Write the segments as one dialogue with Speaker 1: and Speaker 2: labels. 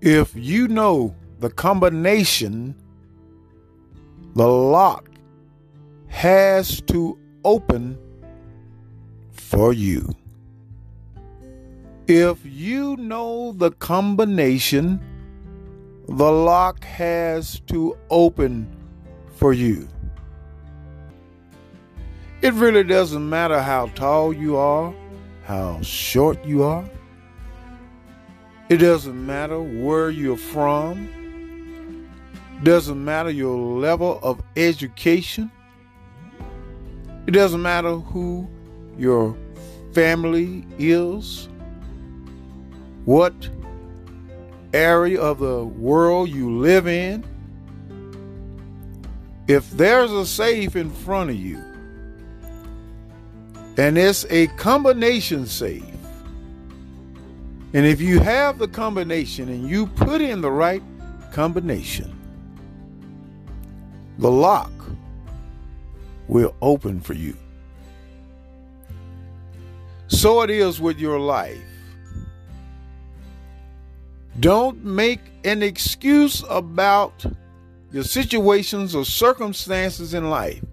Speaker 1: If you know the combination, the lock has to open for you. If you know the combination, the lock has to open for you. It really doesn't matter how tall you are, how short you are. It doesn't matter where you're from. Doesn't matter your level of education. It doesn't matter who your family is, what area of the world you live in. If there's a safe in front of you, and it's a combination safe, and if you have the combination and you put in the right combination, the lock will open for you. So it is with your life. Don't make an excuse about your situations or circumstances in life.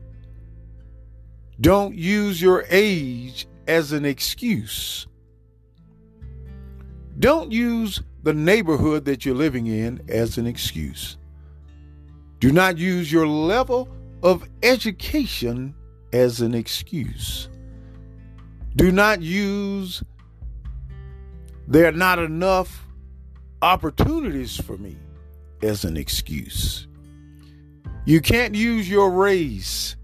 Speaker 1: Don't use your age as an excuse. Don't use the neighborhood that you're living in as an excuse. Do not use your level of education as an excuse. Do not use there are not enough opportunities for me as an excuse. You can't use your race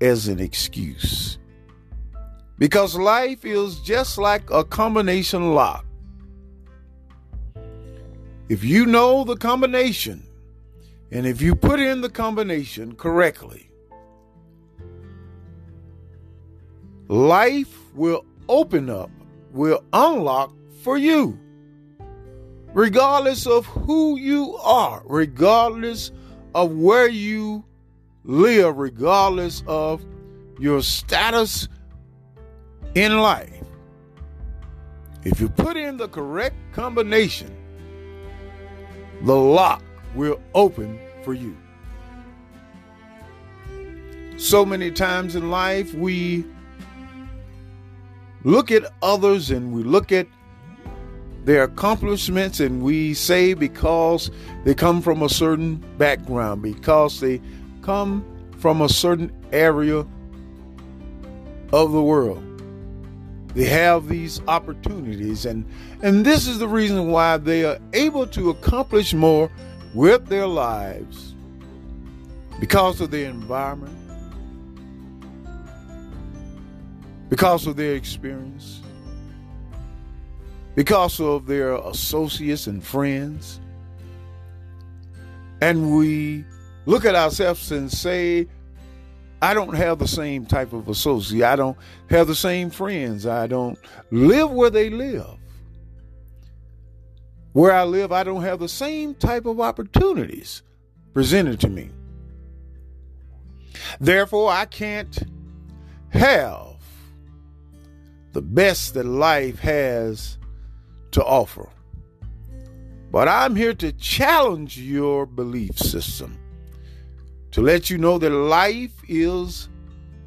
Speaker 1: as an excuse. Because life is just like a combination lock. If you know the combination, and if you put in the combination correctly, life will open up, will unlock for you. Regardless of who you are, regardless of where you live, regardless of your status in life. If you put in the correct combination, the lock will open for you. So many times in life, we look at others and we look at their accomplishments and we say because they come from a certain background, because they come from a certain area of the world. They have these opportunities and and this is the reason why they are able to accomplish more with their lives. Because of their environment, because of their experience, because of their associates and friends. And we look at ourselves and say, I don't have the same type of associate. I don't have the same friends. I don't live where they live. Where I live, I don't have the same type of opportunities presented to me. Therefore, I can't have the best that life has to offer. But I'm here to challenge your belief system, to let you know that life is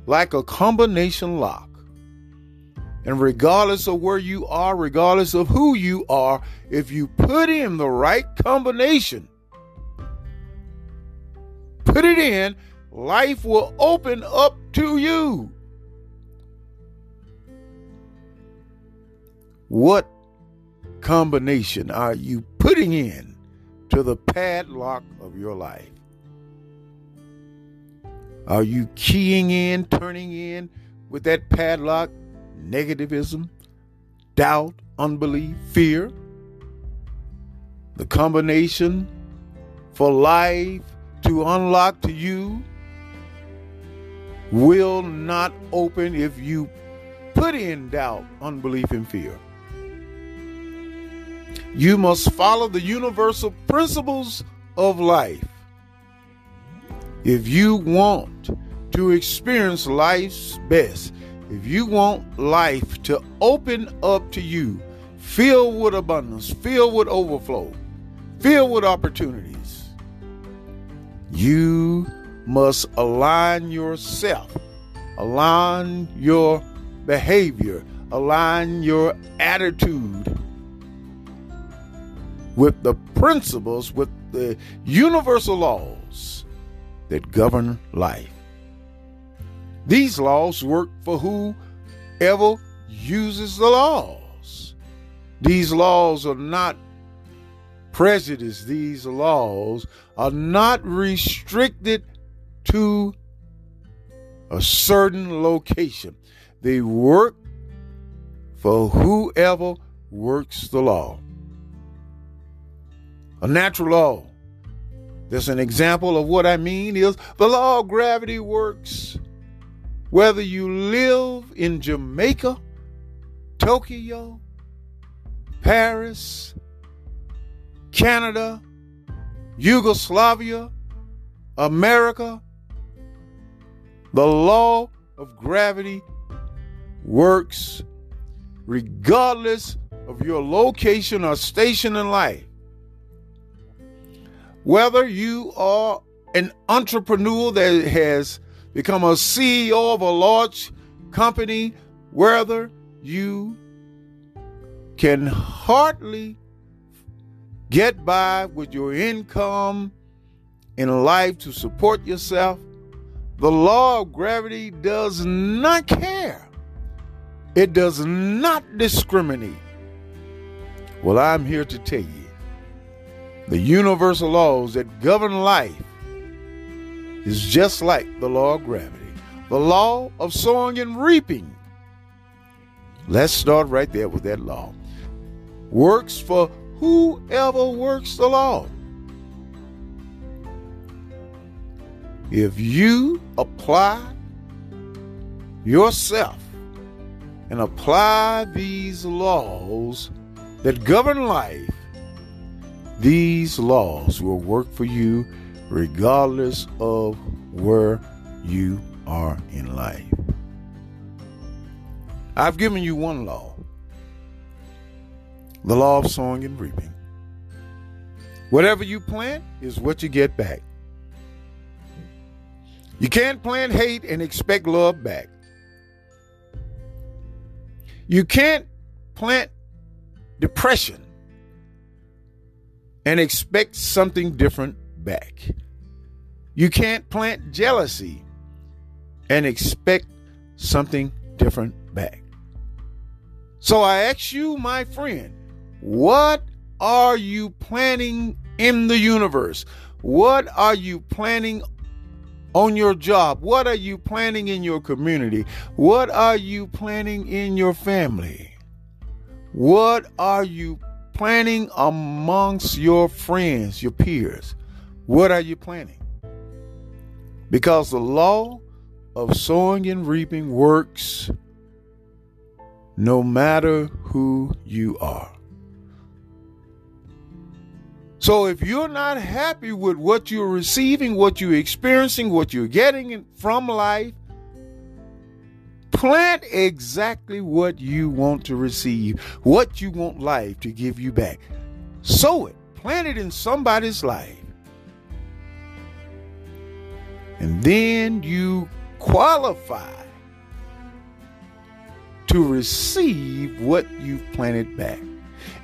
Speaker 1: like a combination lock. And regardless of where you are, regardless of who you are, if you put in the right combination, put it in, life will open up to you. What combination are you putting in to the padlock of your life? Are you keying in, turning in with that padlock negativism, doubt, unbelief, fear? The combination for life to unlock to you will not open if you put in doubt, unbelief, and fear. You must follow the universal principles of life. If you want to experience life's best, if you want life to open up to you filled with abundance, filled with overflow, filled with opportunities. You must align yourself, align your behavior, align your attitude with the principles, with the universal laws that govern life. These laws work for whoever uses the laws. These laws are not prejudice. These laws are not restricted to a certain location. They work for whoever works the law. A natural law. There's an example of what I mean is the law of gravity works whether you live in Jamaica, Tokyo, Paris, Canada, Yugoslavia, America, the law of gravity works regardless of your location or station in life. Whether you are an entrepreneur that has become a CEO of a large company, whether you can hardly get by with your income in life to support yourself, the law of gravity does not care. It does not discriminate. Well, I'm here to tell you the universal laws that govern life is just like the law of gravity, the law of sowing and reaping. Let's start right there with that law. Works for whoever works the law. If you apply yourself and apply these laws that govern life, these laws will work for you regardless of where you are in life. I've given you one law the law of sowing and reaping. Whatever you plant is what you get back. You can't plant hate and expect love back. You can't plant depression and expect something different back. You can't plant jealousy and expect something different back. So I ask you, my friend, what are you planning in the universe? What are you planning on your job? What are you planning in your community? What are you planning in your family? What are you planning amongst your friends, your peers? What are you planning? Because the law of sowing and reaping works no matter who you are. So if you're not happy with what you're receiving, what you're experiencing, what you're getting from life, plant exactly what you want to receive, what you want life to give you back. Sow it, plant it in somebody's life. And then you qualify to receive what you've planted back.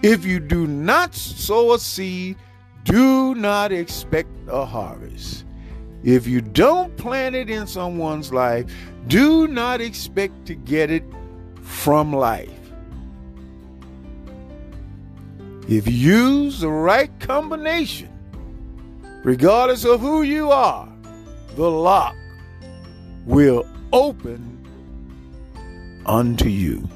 Speaker 1: If you do not sow a seed, do not expect a harvest. If you don't plant it in someone's life, do not expect to get it from life. If you use the right combination, regardless of who you are, the lock will open unto you.